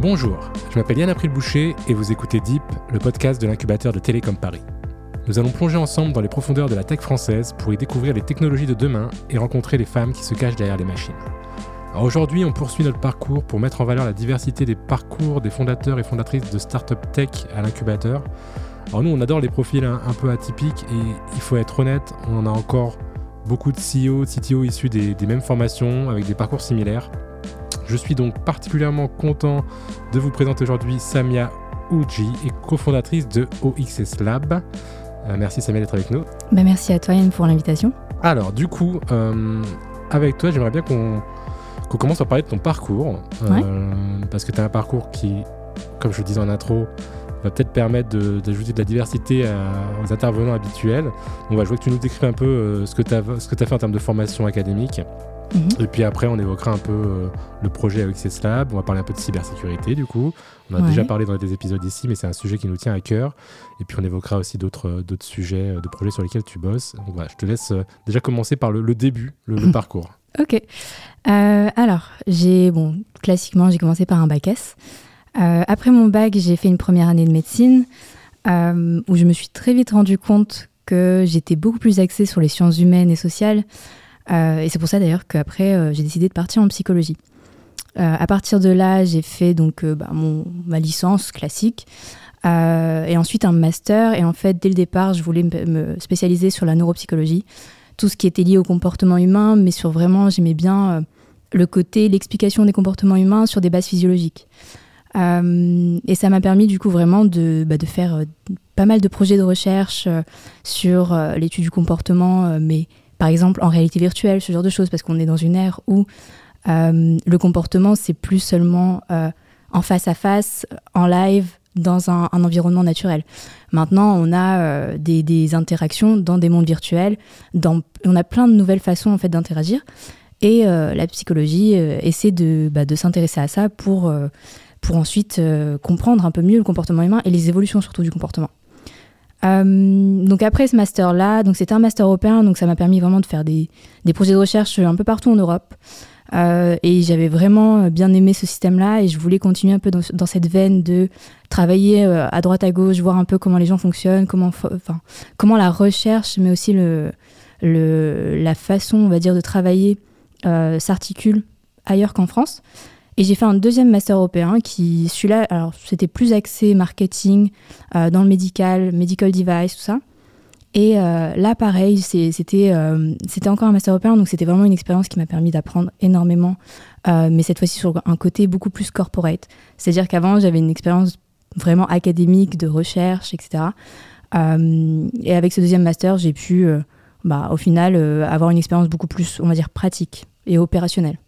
Bonjour, je m'appelle Yann April Boucher et vous écoutez Deep, le podcast de l'incubateur de Télécom Paris. Nous allons plonger ensemble dans les profondeurs de la tech française pour y découvrir les technologies de demain et rencontrer les femmes qui se cachent derrière les machines. aujourd'hui, on poursuit notre parcours pour mettre en valeur la diversité des parcours des fondateurs et fondatrices de start-up tech à l'incubateur. Alors nous, on adore les profils un, peu atypiques et il faut être honnête, on en a encore beaucoup de CEO, CTO issus des mêmes formations avec des parcours similaires. Je suis donc particulièrement content de vous présenter aujourd'hui Samia Uji, cofondatrice de OXS Lab. Euh, merci Samia d'être avec nous. Bah, merci à toi Yann pour l'invitation. Alors du coup, euh, avec toi, j'aimerais bien qu'on commence par parler de ton parcours. Euh, parce que tu as un parcours qui, comme je le disais en intro, va peut-être permettre d'ajouter de, la diversité aux intervenants habituels. Donc je vois que tu nous décrives un peu ce que tu as, as, fait en termes de formation académique. Et puis après, on évoquera un peu euh, le projet avec Lab. On va parler un peu de cybersécurité, du coup. On a déjà parlé dans des épisodes ici, mais c'est un sujet qui nous tient à cœur. Et puis on évoquera aussi d'autres euh, sujets euh, de projets sur lesquels tu bosses. Donc voilà, je te laisse déjà commencer par le, début, le, parcours. Ok. alors, j'ai, bon, classiquement, j'ai commencé par un bac S. après mon bac, j'ai fait une première année de médecine où je me suis très vite rendu compte que j'étais beaucoup plus axée sur les sciences humaines et sociales et c'est pour ça d'ailleurs qu'après, euh, j'ai décidé de partir en psychologie. Euh, à partir de là, j'ai fait donc bah, mon, ma licence classique. et ensuite un master. Et en fait, dès le départ, je voulais me spécialiser sur la neuropsychologie, tout ce qui était lié au comportement humain, mais sur vraiment, j'aimais bien le côté, l'explication des comportements humains sur des bases physiologiques. et ça m'a permis du coup vraiment de, bah, de faire pas mal de projets de recherche sur l'étude du comportement, mais par exemple en réalité virtuelle, ce genre de choses, parce qu'on est dans une ère où euh, le comportement, c'est plus seulement euh, en face à face, en live, dans un, environnement naturel. Maintenant, on a euh, des, interactions dans des mondes virtuels, on a plein de nouvelles façons en fait d'interagir, et la psychologie essaie de, bah, de s'intéresser à ça pour, pour ensuite comprendre un peu mieux le comportement humain et les évolutions surtout du comportement. Euh, donc après ce master-là, donc c'était un master européen, donc ça m'a permis vraiment de faire des, des, projets de recherche un peu partout en Europe. Euh, et j'avais vraiment bien aimé ce système-là et je voulais continuer un peu dans, cette veine de travailler euh, à droite à gauche, voir un peu comment les gens fonctionnent, comment, enfin, comment la recherche, mais aussi le, la façon, on va dire, de travailler s'articule ailleurs qu'en France. Et j'ai fait un deuxième master européen qui, celui-là, alors c'était plus axé marketing euh, dans le médical, medical device, tout ça. Et euh, là, pareil, c'était euh, c'était encore un master européen, donc c'était vraiment une expérience qui m'a permis d'apprendre énormément, mais cette fois-ci sur un côté beaucoup plus corporate. C'est-à-dire qu'avant, j'avais une expérience vraiment académique, de recherche, etc. et avec ce deuxième master, j'ai pu, bah, au final, avoir une expérience beaucoup plus, on va dire, pratique et opérationnelle.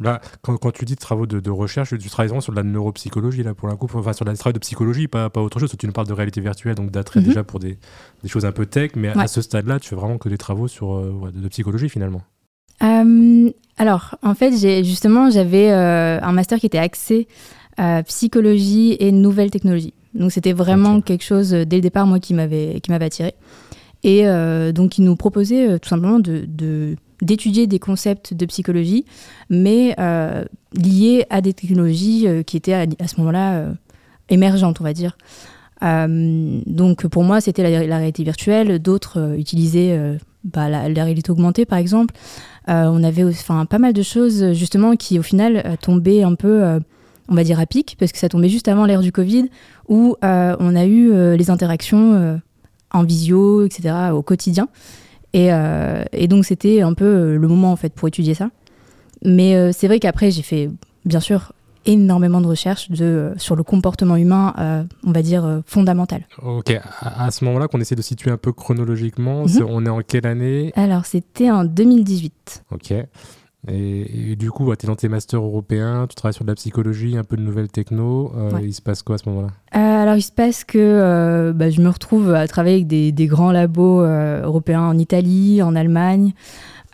Là, quand, tu dis travaux de, recherche, tu travailles vraiment sur de la neuropsychologie, là, pour la coup, enfin, sur la travail de psychologie, pas, pas autre chose. Tu nous parles de réalité virtuelle, donc d'attrait mhm. déjà pour des, des, choses un peu tech, mais à ce stade-là, tu fais vraiment que des travaux sur, euh, de, psychologie, finalement. Euh, alors, en fait, justement, j'avais euh, un master qui était axé psychologie et nouvelles technologies. Donc, c'était vraiment quelque chose, dès le départ, moi, qui m'avait attiré. Et donc, il nous proposait tout simplement de, de d'étudier des concepts de psychologie, mais euh, liés à des technologies euh, qui étaient à, ce moment-là euh, émergentes, on va dire. donc pour moi, c'était la, réalité virtuelle. D'autres utilisaient bah, la, réalité augmentée, par exemple. on avait enfin, pas mal de choses, justement, qui au final tombaient un peu, on va dire, à pic, parce que ça tombait juste avant l'ère du Covid, où on a eu les interactions en visio, etc., au quotidien. Euh, et, donc c'était un peu euh, le moment en fait pour étudier ça. Mais euh, c'est vrai qu'après j'ai fait bien sûr énormément de recherches de, sur le comportement humain, on va dire, fondamental. Ok, à, ce moment-là qu'on essaie de situer un peu chronologiquement, mhm. on est en quelle année? Alors c'était en 2018. Ok. Et, du coup, tu es dans tes masters européens, tu travailles sur de la psychologie, un peu de nouvelles techno. Euh, il se passe quoi à ce moment-là? Euh, Alors, il se passe que euh, bah, je me retrouve à travailler avec des, des grands labos européens en Italie, en Allemagne.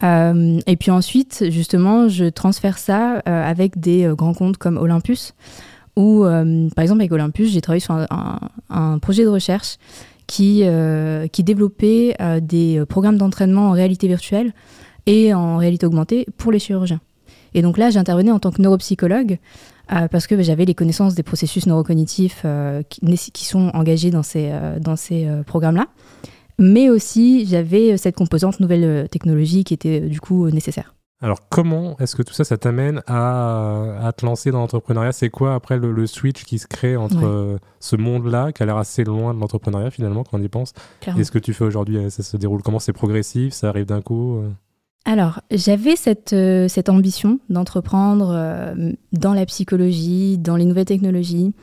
et puis ensuite, justement, je transfère ça avec des grands comptes comme Olympus, où, par exemple, avec Olympus, j'ai travaillé sur un, un, projet de recherche qui, qui développait des programmes d'entraînement en réalité virtuelle et en réalité augmentée pour les chirurgiens. Et donc là, j'intervenais en tant que neuropsychologue parce que j'avais les connaissances des processus neurocognitifs qui, sont engagés dans ces, dans ces programmes-là. Mais aussi, j'avais cette composante nouvelle technologie qui était du coup nécessaire. Alors, comment est-ce que tout ça, ça t'amène à, te lancer dans l'entrepreneuriat? C'est quoi après le, switch qui se crée entre euh, ce monde-là, qui a l'air assez loin de l'entrepreneuriat finalement, quand on y pense, et ce que tu fais aujourd'hui euh, Ça se déroule comment? C'est progressif? Ça arrive d'un coup euh? Alors, j'avais cette, cette ambition d'entreprendre dans la psychologie, dans les nouvelles technologies.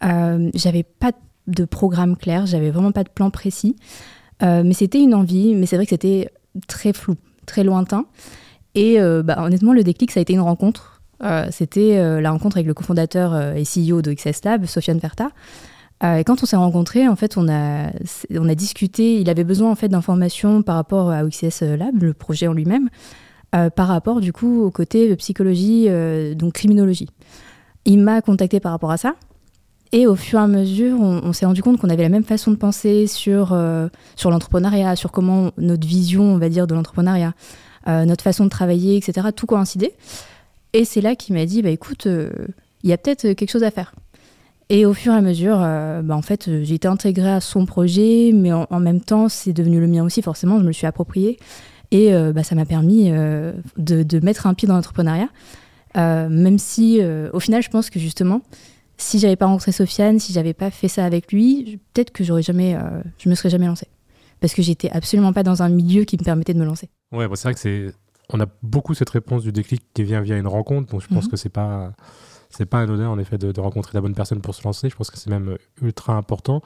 j'avais pas de programme clair, j'avais vraiment pas de plan précis. mais c'était une envie, mais c'est vrai que c'était très flou, très lointain. Et euh, bah, honnêtement, le déclic, ça a été une rencontre. Euh, c'était euh, la rencontre avec le cofondateur et CEO de XS Lab, Sofiane Verta. et quand on s'est rencontrés, en fait, on a, discuté. Il avait besoin en fait d'informations par rapport à XS Lab, le projet en lui-même, par rapport du coup au côté psychologie, donc criminologie. Il m'a contacté par rapport à ça. Et au fur et à mesure, on, s'est rendu compte qu'on avait la même façon de penser sur, sur l'entrepreneuriat, sur comment notre vision, on va dire, de l'entrepreneuriat. Euh, notre façon de travailler, etc. Tout coïncidait. Et c'est là qu'il m'a dit, bah, écoute, euh, il y a peut-être quelque chose à faire. Et au fur et à mesure, euh, bah, en fait, j'ai été intégrée à son projet, mais en, même temps, c'est devenu le mien aussi, forcément, je me le suis approprié. Et bah, ça m'a permis de, mettre un pied dans l'entrepreneuriat. même si, au final, je pense que justement, si j'avais pas rencontré Sofiane, si j'avais pas fait ça avec lui, peut-être que j'aurais jamais, je me serais jamais lancée. Parce que j'étais absolument pas dans un milieu qui me permettait de me lancer. Ouais, c'est vrai que c'est. On a beaucoup cette réponse du déclic qui vient via une rencontre, donc je pense mhm. que c'est pas. C'est pas anodin en effet de, rencontrer la bonne personne pour se lancer. Je pense que c'est même ultra important.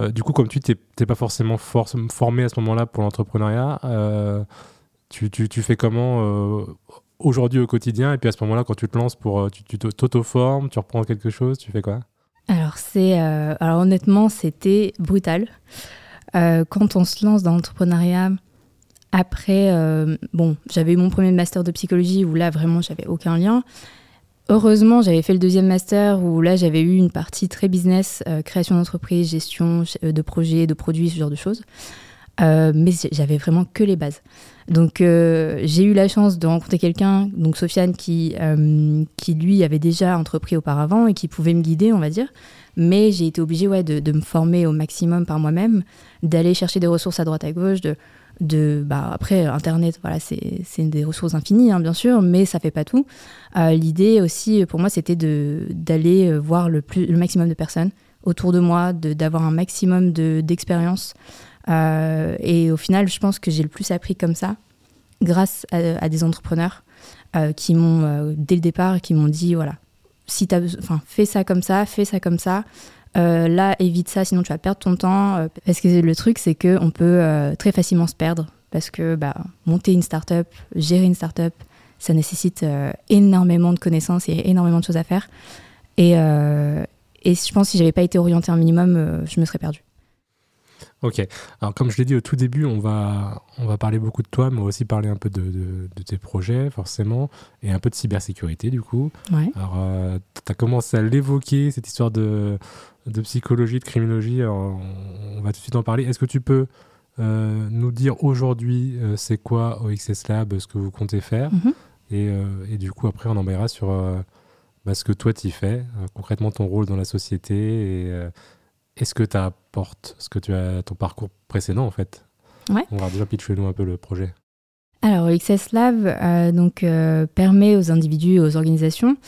Euh, du coup, comme tu n'es pas forcément formé à ce moment-là pour l'entrepreneuriat, euh, tu, fais comment euh, aujourd'hui au quotidien? Et puis à ce moment-là, quand tu te lances pour, tu t'auto-formes, tu reprends quelque chose, tu fais quoi? Alors c'est, alors honnêtement, c'était brutal. quand on se lance dans l'entrepreneuriat, après, euh, bon, j'avais eu mon premier master de psychologie où là, vraiment, j'avais aucun lien. Heureusement, j'avais fait le deuxième master où là, j'avais eu une partie très business, euh, création d'entreprise, gestion euh, de projets, de produits, ce genre de choses. mais j'avais vraiment que les bases. Donc, j'ai eu la chance de rencontrer quelqu'un, donc Sofiane, qui, qui lui avait déjà entrepris auparavant et qui pouvait me guider, on va dire. Mais j'ai été obligée ouais, de, de, me former au maximum par moi-même, d'aller chercher des ressources à droite à gauche, de de bah après internet voilà c'est des ressources infinies hein, bien sûr mais ça fait pas tout. Euh, l'idée aussi pour moi c'était d'aller euh, voir le plus le maximum de personnes autour de moi d'avoir un maximum d'expérience. Euh, et au final je pense que j'ai le plus appris comme ça grâce à, des entrepreneurs qui m'ont dès le départ qui m'ont dit voilà si tu enfin fais ça comme ça fais ça comme ça euh, là, évite ça, sinon tu vas perdre ton temps. Euh, parce que le truc, c'est qu'on peut euh, très facilement se perdre. Parce que bah, monter une start-up, gérer une start-up, ça nécessite énormément de connaissances et énormément de choses à faire. Et, et je pense que si j'avais pas été orienté un minimum, je me serais perdue. Ok. Alors, comme je l'ai dit au tout début, on va, on va parler beaucoup de toi, mais aussi parler un peu de, de, tes projets, forcément, et un peu de cybersécurité, du coup. Ouais. Alors, tu as commencé à l'évoquer, cette histoire de, de psychologie, de criminologie. on, va tout de suite en parler. Est-ce que tu peux euh, nous dire aujourd'hui euh, c'est quoi OXS Lab, ce que vous comptez faire mhm. euh, et, du coup, après, on embrayera sur bah, ce que toi tu fais, concrètement ton rôle dans la société et est-ce que tu apportes ce que tu as ton parcours précédent en fait? On va déjà pitcher nous un peu le projet. Alors, OXS Lab donc, permet aux individus et aux organisations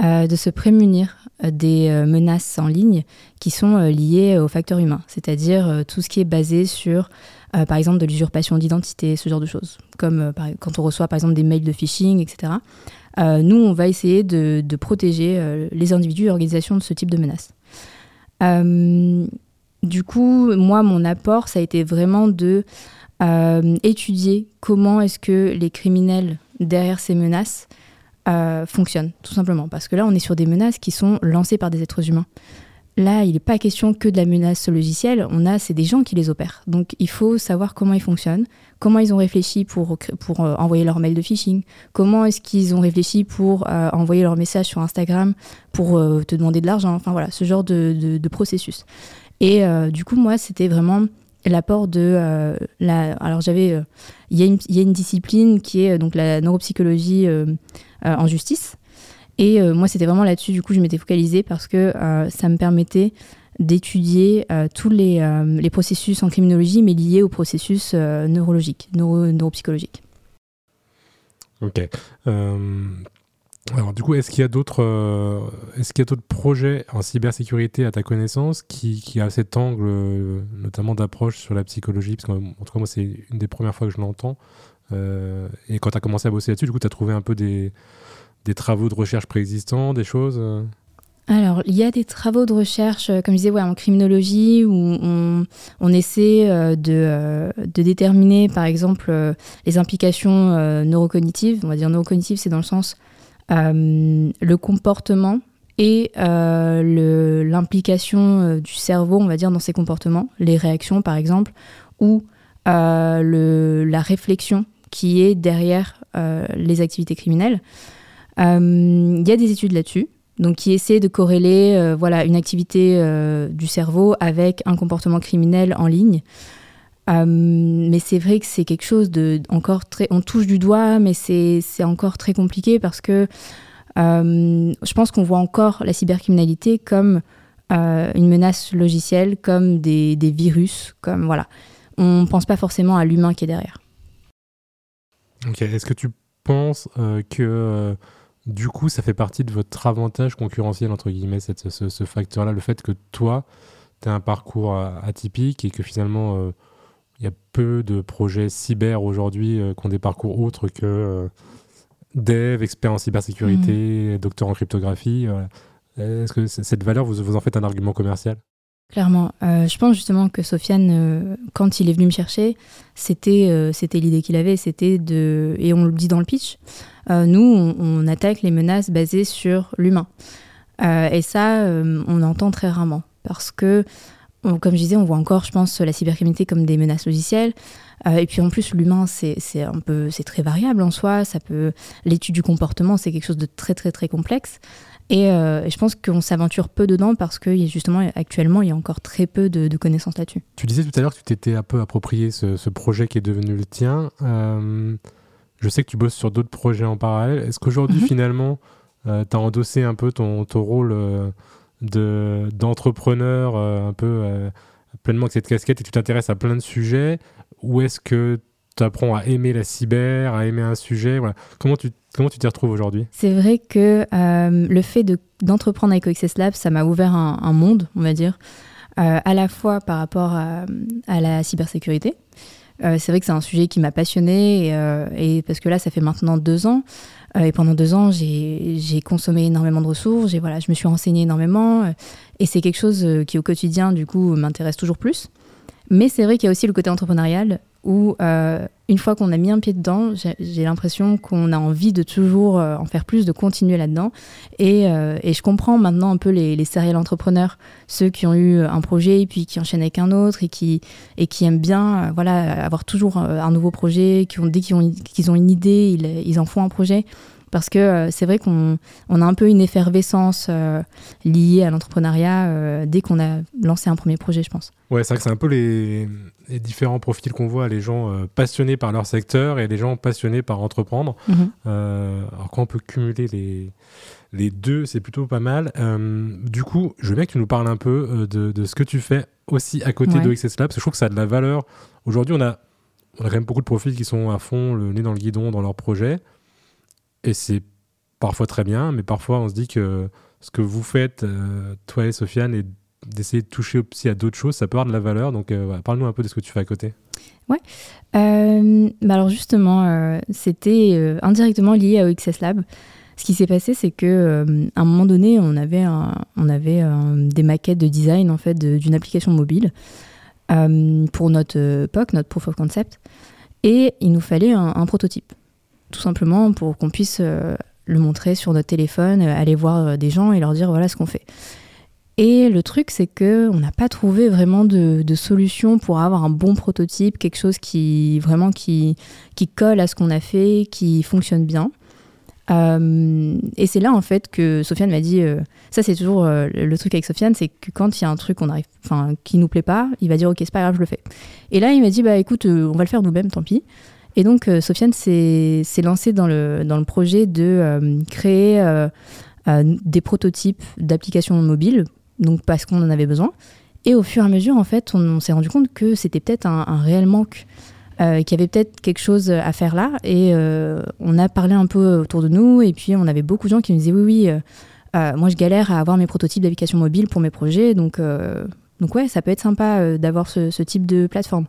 de se prémunir des euh, menaces en ligne qui sont euh, liées au facteur humain, c'est-à-dire euh, tout ce qui est basé sur, par exemple, de l'usurpation d'identité, ce genre de choses, comme quand on reçoit par exemple des mails de phishing, etc. nous, on va essayer de, protéger les individus et organisations de ce type de menaces. Du coup, moi, mon apport, ça a été vraiment de étudier comment est-ce que les criminels derrière ces menaces euh, fonctionne, tout simplement. Parce que là, on est sur des menaces qui sont lancées par des êtres humains. Là, il n'est pas question que de la menace logicielle, on a, c'est des gens qui les opèrent. Donc il faut savoir comment ils fonctionnent, comment ils ont réfléchi pour, pour euh, envoyer leur mail de phishing, comment est-ce qu'ils ont réfléchi pour euh, envoyer leur message sur Instagram, pour te demander de l'argent, enfin voilà, ce genre de, de, processus. Et du coup, moi, c'était vraiment l'apport de la... Alors j'avais... Il y, y, a une discipline qui est donc la neuropsychologie euh, en justice. Et moi, c'était vraiment là-dessus, du coup, je m'étais focalisée parce que ça me permettait d'étudier tous les, processus en criminologie, mais liés aux processus neurologiques, neuro neuropsychologiques. Ok. Alors du coup, est-ce qu'il y a d'autres, euh, projets en cybersécurité à ta connaissance qui, a cet angle, euh, notamment d'approche sur la psychologie? Parce qu'en tout cas, moi, c'est une des premières fois que je l'entends. Euh, et quand tu as commencé à bosser là-dessus, du coup, tu as trouvé un peu des, des travaux de recherche préexistants, des choses alors, il y a des travaux de recherche, comme je disais, ouais, en criminologie, où on, essaie de, de, déterminer, par exemple, les implications neurocognitives. On va dire neurocognitives, c'est dans le sens euh, le comportement et euh, l'implication euh, du cerveau, on va dire, dans ces comportements, les réactions par exemple, ou la réflexion qui est derrière les activités criminelles. Il y a des études là-dessus, donc qui essaient de corréler voilà, une activité du cerveau avec un comportement criminel en ligne. mais c'est vrai que c'est quelque chose de encore très. On touche du doigt, mais c'est encore très compliqué parce que euh, je pense qu'on voit encore la cybercriminalité comme euh, une menace logicielle, comme des, virus, comme voilà. On ne pense pas forcément à l'humain qui est derrière. Ok. Est-ce que tu penses euh, que du coup, ça fait partie de votre avantage concurrentiel, entre guillemets, cette, ce, facteur-là, le fait que toi, tu as un parcours atypique et que finalement, il y a peu de projets cyber aujourd'hui qui ont des parcours autres que dev, expert en cybersécurité, mm. docteur en cryptographie. Est-ce que cette valeur, vous, vous en faites un argument commercial? Clairement. Euh, je pense justement que Sofiane, euh, quand il est venu me chercher, c'était euh, c'était l'idée qu'il avait, c'était de... Et on le dit dans le pitch, nous, on, attaque les menaces basées sur l'humain. et ça, on entend très rarement. Parce que, comme je disais, on voit encore, je pense, la cybercriminalité comme des menaces logicielles. Et puis en plus, l'humain, c'est un peu, c'est très variable en soi. Ça peut, l'étude du comportement, c'est quelque chose de très très très complexe. Et, euh, je pense qu'on s'aventure peu dedans parce que justement, actuellement, il y a encore très peu de, connaissances là-dessus. Tu disais tout à l'heure que tu t'étais un peu approprié ce, projet qui est devenu le tien. Euh, je sais que tu bosses sur d'autres projets en parallèle. Est-ce qu'aujourd'hui, mhm. finalement, tu as endossé un peu ton, ton rôle d'entrepreneur, un peu pleinement avec cette casquette et tu t'intéresses à plein de sujets? Ou est-ce que tu apprends à aimer la cyber, à aimer un sujet? Voilà. Comment tu comment tu t'y retrouves aujourd'hui? C'est vrai que euh, le fait d'entreprendre avec OXS Labs, ça m'a ouvert un, monde, on va dire, euh, à la fois par rapport à, la cybersécurité. Euh, c'est vrai que c'est un sujet qui m'a passionné et, parce que là, ça fait maintenant deux ans. et pendant deux ans, j'ai consommé énormément de ressources. Voilà, je me suis renseignée énormément. et c'est quelque chose qui, au quotidien, du coup, m'intéresse toujours plus. Mais c'est vrai qu'il y a aussi le côté entrepreneurial où, une fois qu'on a mis un pied dedans, j'ai l'impression qu'on a envie de toujours euh, en faire plus, de continuer là-dedans. Et, euh, et, je comprends maintenant un peu les, les serial entrepreneurs, ceux qui ont eu un projet et puis qui enchaînent avec un autre et qui, et qui aiment bien voilà, avoir toujours un nouveau projet, qui ont, dès qu'ils ont, ont une idée, ils, en font un projet. Parce que euh, c'est vrai qu'on on a un peu une effervescence euh, liée à l'entrepreneuriat euh, dès qu'on a lancé un premier projet, je pense. Ouais, c'est vrai que c'est un peu les, les différents profils qu'on voit, les gens passionnés par leur secteur et les gens passionnés par entreprendre. Mhm. alors quand on peut cumuler les, les deux, c'est plutôt pas mal. du coup, je veux bien que tu nous parles un peu de, de ce que tu fais aussi à côté de XS Lab, parce que je trouve que ça a de la valeur. Aujourd'hui, on a, on a quand même beaucoup de profils qui sont à fond, le nez dans le guidon dans leur projet. Et c'est parfois très bien, mais parfois on se dit que ce que vous faites, euh, toi et Sofiane, et d'essayer de toucher aussi à d'autres choses, ça peut avoir de la valeur. Donc euh, parle-nous un peu de ce que tu fais à côté. Ouais. Euh, bah alors justement, c'était indirectement lié à OXS Lab. Ce qui s'est passé, c'est que un moment donné, on avait, on avait des maquettes de design en fait d'une application mobile pour notre POC, notre proof of concept, et il nous fallait un prototype tout simplement pour qu'on puisse euh, le montrer sur notre téléphone, euh, aller voir euh, des gens et leur dire voilà ce qu'on fait. Et le truc, c'est que on n'a pas trouvé vraiment de, solution pour avoir un bon prototype, quelque chose qui vraiment qui, colle à ce qu'on a fait, qui fonctionne bien. et c'est là en fait que Sofiane m'a dit, ça c'est toujours le truc avec Sofiane, c'est que quand il y a un truc qu'on arrive, enfin qui nous plaît pas, il va dire ok c'est pas grave je le fais. Et là il m'a dit bah écoute on va le faire nous-mêmes tant pis. Et donc, Sofiane s'est lancée dans le, dans le projet de créer des prototypes d'applications mobiles, donc parce qu'on en avait besoin. Et au fur et à mesure, en fait, on, s'est rendu compte que c'était peut-être un, réel manque, qu'il y avait peut-être quelque chose à faire là. Et on a parlé un peu autour de nous, et puis on avait beaucoup de gens qui nous disaient oui, oui euh, moi, je galère à avoir mes prototypes d'applications mobiles pour mes projets, donc, euh, donc ouais, ça peut être sympa euh, d'avoir ce, type de plateforme.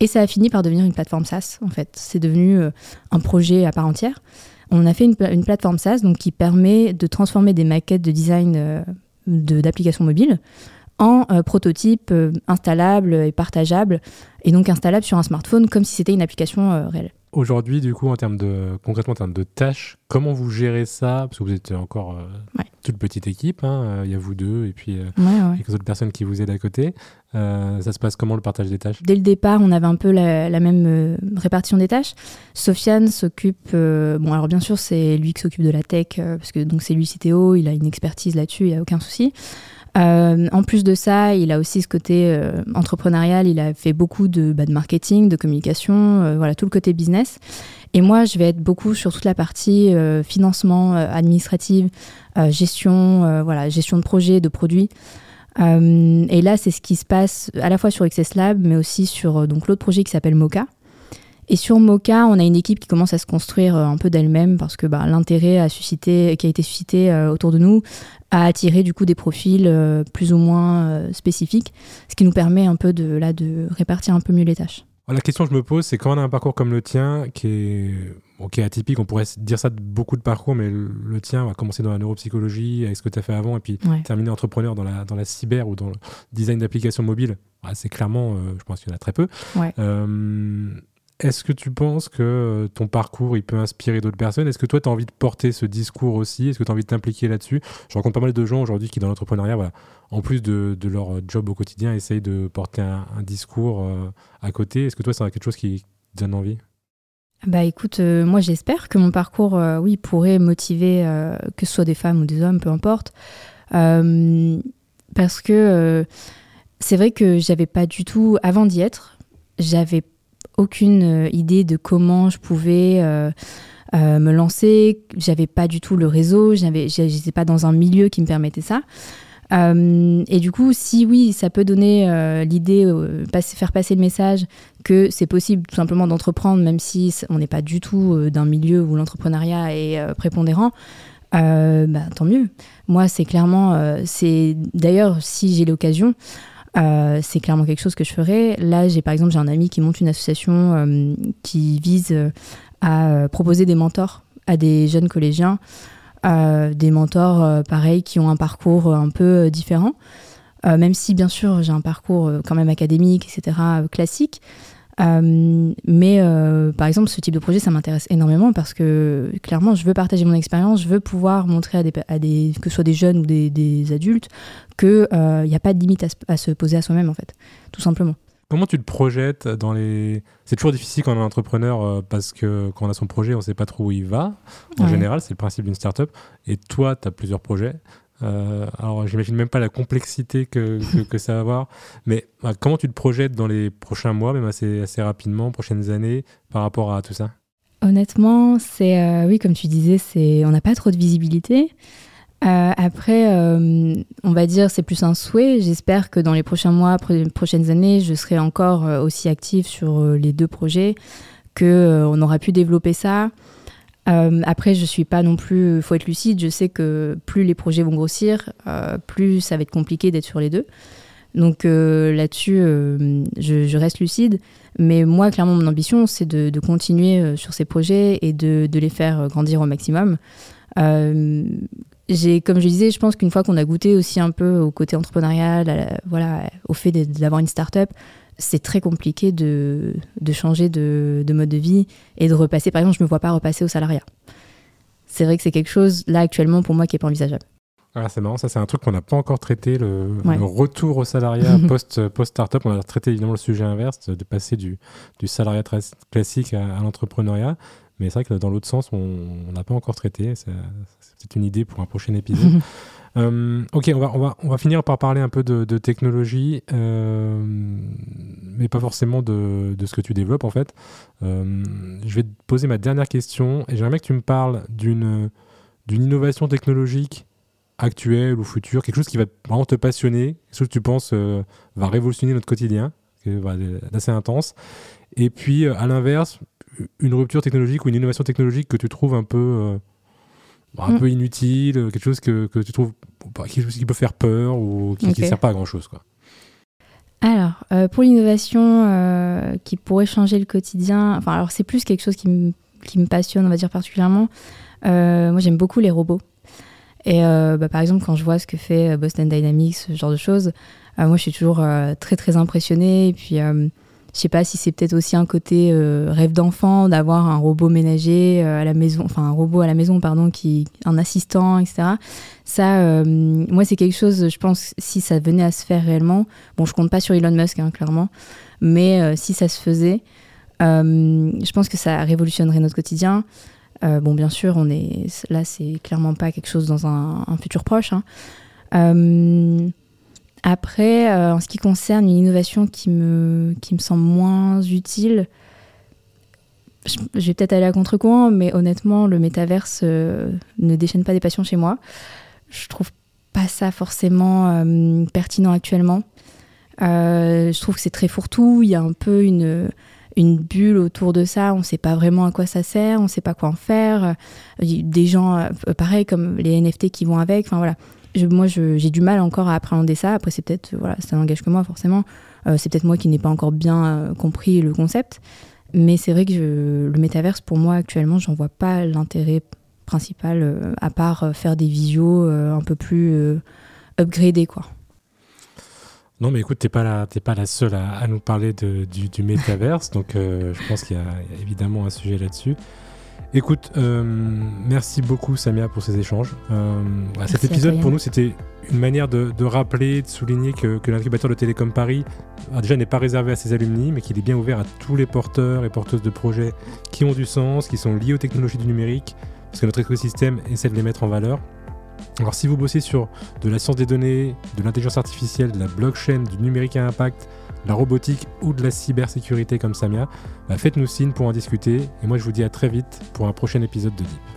Et ça a fini par devenir une plateforme SaaS, en fait. C'est devenu un projet à part entière. On a fait une, une, plateforme SaaS donc, qui permet de transformer des maquettes de design d'applications mobiles en prototypes installables et partageables, et donc installables sur un smartphone comme si c'était une application réelle. Aujourd'hui, du coup, en termes de concrètement en termes de tâches, comment vous gérez ça? Parce que vous êtes encore euh, toute petite équipe, hein, euh, il y a vous deux et puis euh, quelques autres personnes qui vous aident à côté. ça se passe comment le partage des tâches? Dès le départ, on avait un peu la, même répartition des tâches. Sofiane s'occupe, bon alors bien sûr c'est lui qui s'occupe de la tech parce que donc c'est lui CTO, il a une expertise là-dessus, il n'y a aucun souci. Euh, en plus de ça, il a aussi ce côté euh, entrepreneurial. Il a fait beaucoup de, bah, de marketing, de communication, euh, voilà tout le côté business. Et moi, je vais être beaucoup sur toute la partie financement administrative, gestion, voilà, gestion de projets, de produits. et là, c'est ce qui se passe à la fois sur XS Lab, mais aussi sur donc l'autre projet qui s'appelle Mocha. Et sur Mocha, on a une équipe qui commence à se construire un peu d'elle-même parce que bah, l'intérêt a suscité, qui a été suscité autour de nous à attirer du coup des profils euh, plus ou moins euh, spécifiques, ce qui nous permet un peu de, là, de répartir un peu mieux les tâches. La question que je me pose, c'est quand on a un parcours comme le tien, qui est, atypique, on pourrait dire ça de beaucoup de parcours, mais le, tien va commencer dans la neuropsychologie, avec ce que tu as fait avant, et puis terminer entrepreneur dans la, dans la cyber ou dans le design d'applications mobiles. Ah, c'est clairement, euh, je pense qu'il y en a très peu. Ouais. Est-ce que tu penses que euh, ton parcours il peut inspirer d'autres personnes? Est-ce que toi tu as envie de porter ce discours aussi? Est-ce que tu as envie de t'impliquer là-dessus? Je rencontre pas mal de gens aujourd'hui qui dans l'entrepreneuriat, en plus de, leur job au quotidien, essayent de porter un, discours euh, à côté. Est-ce que toi c'est quelque chose qui donne envie? Bah écoute, euh, moi j'espère que mon parcours, oui, pourrait motiver que ce soit des femmes ou des hommes, peu importe, parce que c'est vrai que j'avais pas du tout, avant d'y être, j'avais aucune euh, idée de comment je pouvais euh, euh, me lancer. J'avais pas du tout le réseau. J'étais pas dans un milieu qui me permettait ça. et du coup, si oui, ça peut donner l'idée, faire passer le message que c'est possible tout simplement d'entreprendre, même si on n'est pas du tout d'un milieu où l'entrepreneuriat est prépondérant. bah, tant mieux. Moi, c'est clairement, c'est d'ailleurs si j'ai l'occasion, euh, c'est clairement quelque chose que je ferais. Là, j'ai par exemple j'ai un ami qui monte une association euh, qui vise euh, à proposer des mentors à des jeunes collégiens, des mentors pareils qui ont un parcours un peu différent. même si bien sûr j'ai un parcours quand même académique, etc., classique, euh, mais euh, par exemple, ce type de projet, ça m'intéresse énormément parce que clairement, je veux partager mon expérience, je veux pouvoir montrer à des, à des, que ce soit des jeunes ou des, des adultes qu'il n'y euh, a pas de limite à se, poser à soi-même, en fait, tout simplement. Comment tu te projettes dans les... C'est toujours difficile quand on est entrepreneur parce que quand on a son projet, on ne sait pas trop où il va. En général, c'est le principe d'une startup. Et toi, tu as plusieurs projets. Euh, alors, j'imagine même pas la complexité que, ça va avoir. Mais bah, comment tu te projettes dans les prochains mois, même assez, rapidement, prochaines années, par rapport à tout ça? Honnêtement, c'est euh, oui, comme tu disais, c'est on n'a pas trop de visibilité. Euh, après, on va dire c'est plus un souhait. J'espère que dans les prochains mois, prochaines années, je serai encore aussi active sur les deux projets, que on aura pu développer ça. Euh, après, je suis pas non plus. Il faut être lucide. Je sais que plus les projets vont grossir, euh, plus ça va être compliqué d'être sur les deux. Donc euh, là-dessus, je, reste lucide. Mais moi, clairement, mon ambition, c'est de, continuer sur ces projets et de, les faire grandir au maximum. comme je disais, je pense qu'une fois qu'on a goûté aussi un peu au côté entrepreneurial, voilà, au fait d'avoir une start-up, c'est très compliqué de, changer de, mode de vie et de repasser. Par exemple, je ne me vois pas repasser au salariat. C'est vrai que c'est quelque chose, là, actuellement, pour moi, qui n'est pas envisageable. Ah, c'est marrant, ça c'est un truc qu'on n'a pas encore traité, le, retour au salariat post, post startup. On a traité évidemment le sujet inverse, de passer du, du salariat classique à, l'entrepreneuriat. Mais c'est vrai que dans l'autre sens, on n'a pas encore traité. C'est une idée pour un prochain épisode. Euh, ok, on va, on, va, on va finir par parler un peu de, technologie, euh, mais pas forcément de, de, ce que tu développes en fait. Euh, je vais te poser ma dernière question et j'aimerais que tu me parles d'une innovation technologique actuelle ou future, quelque chose qui va vraiment te passionner, quelque chose que tu penses va révolutionner notre quotidien, assez intense. Et puis à l'inverse, une rupture technologique ou une innovation technologique que tu trouves un peu un mm. peu inutile, quelque chose que, que tu trouves qui peut faire peur ou qui ne sert pas à grand chose quoi. Alors, euh, pour l'innovation euh, qui pourrait changer le quotidien, enfin, alors c'est plus quelque chose qui, me passionne, on va dire particulièrement. Euh, moi, j'aime beaucoup les robots. Et bah, par exemple, quand je vois ce que fait Boston Dynamics, ce genre de choses, moi, je suis toujours très, très impressionnée. Et puis, je sais pas si c'est peut-être aussi un côté euh, rêve d'enfant d'avoir un robot ménager euh, à la maison, enfin un robot à la maison, pardon, qui un assistant, etc. Ça, euh, moi, c'est quelque chose, je pense, si ça venait à se faire réellement. Bon, je compte pas sur Elon Musk, hein, clairement, mais si ça se faisait, je pense que ça révolutionnerait notre quotidien. bon, bien sûr, on est là, c'est clairement pas quelque chose dans un, futur proche. Hein. Après, euh, en ce qui concerne une innovation qui me, qui me semble moins utile, je, vais peut-être aller à contre-courant, mais honnêtement, le métaverse euh, ne déchaîne pas des passions chez moi. Je trouve pas ça forcément euh, pertinent actuellement. je trouve que c'est très fourre-tout. Il y a un peu une, une bulle autour de ça. On ne sait pas vraiment à quoi ça sert, on ne sait pas quoi en faire. Des gens, pareil, comme les NFT qui vont avec. Enfin voilà, moi, j'ai du mal encore à appréhender ça. Après, c'est peut-être, voilà, ça n'engage que moi, forcément. Euh, c'est peut-être moi qui n'ai pas encore bien euh, compris le concept. Mais c'est vrai que le métaverse, pour moi, actuellement, j'en vois pas l'intérêt principal, euh, à part faire des visios un peu plus upgradés, quoi. Non, mais écoute, t'es pas la, pas la seule à, nous parler du, du donc je pense qu'il y, a évidemment un sujet là-dessus. Écoute, euh, merci beaucoup Samia pour ces échanges. Euh, cet épisode pour nous c'était une manière de, rappeler, de souligner que, l'incubateur de Télécom Paris ah, déjà n'est pas réservé à ses alumni, mais qu'il est bien ouvert à tous les porteurs et porteuses de projets qui ont du sens, qui sont liés aux technologies du numérique, parce que notre écosystème essaie de les mettre en valeur. Alors si vous bossez sur de la science des données, de l'intelligence artificielle, de la blockchain, du numérique à impact, la robotique ou de la cybersécurité comme Samia, bah, faites-nous signe pour en discuter. Et moi, je vous dis à très vite pour un prochain épisode de Deep.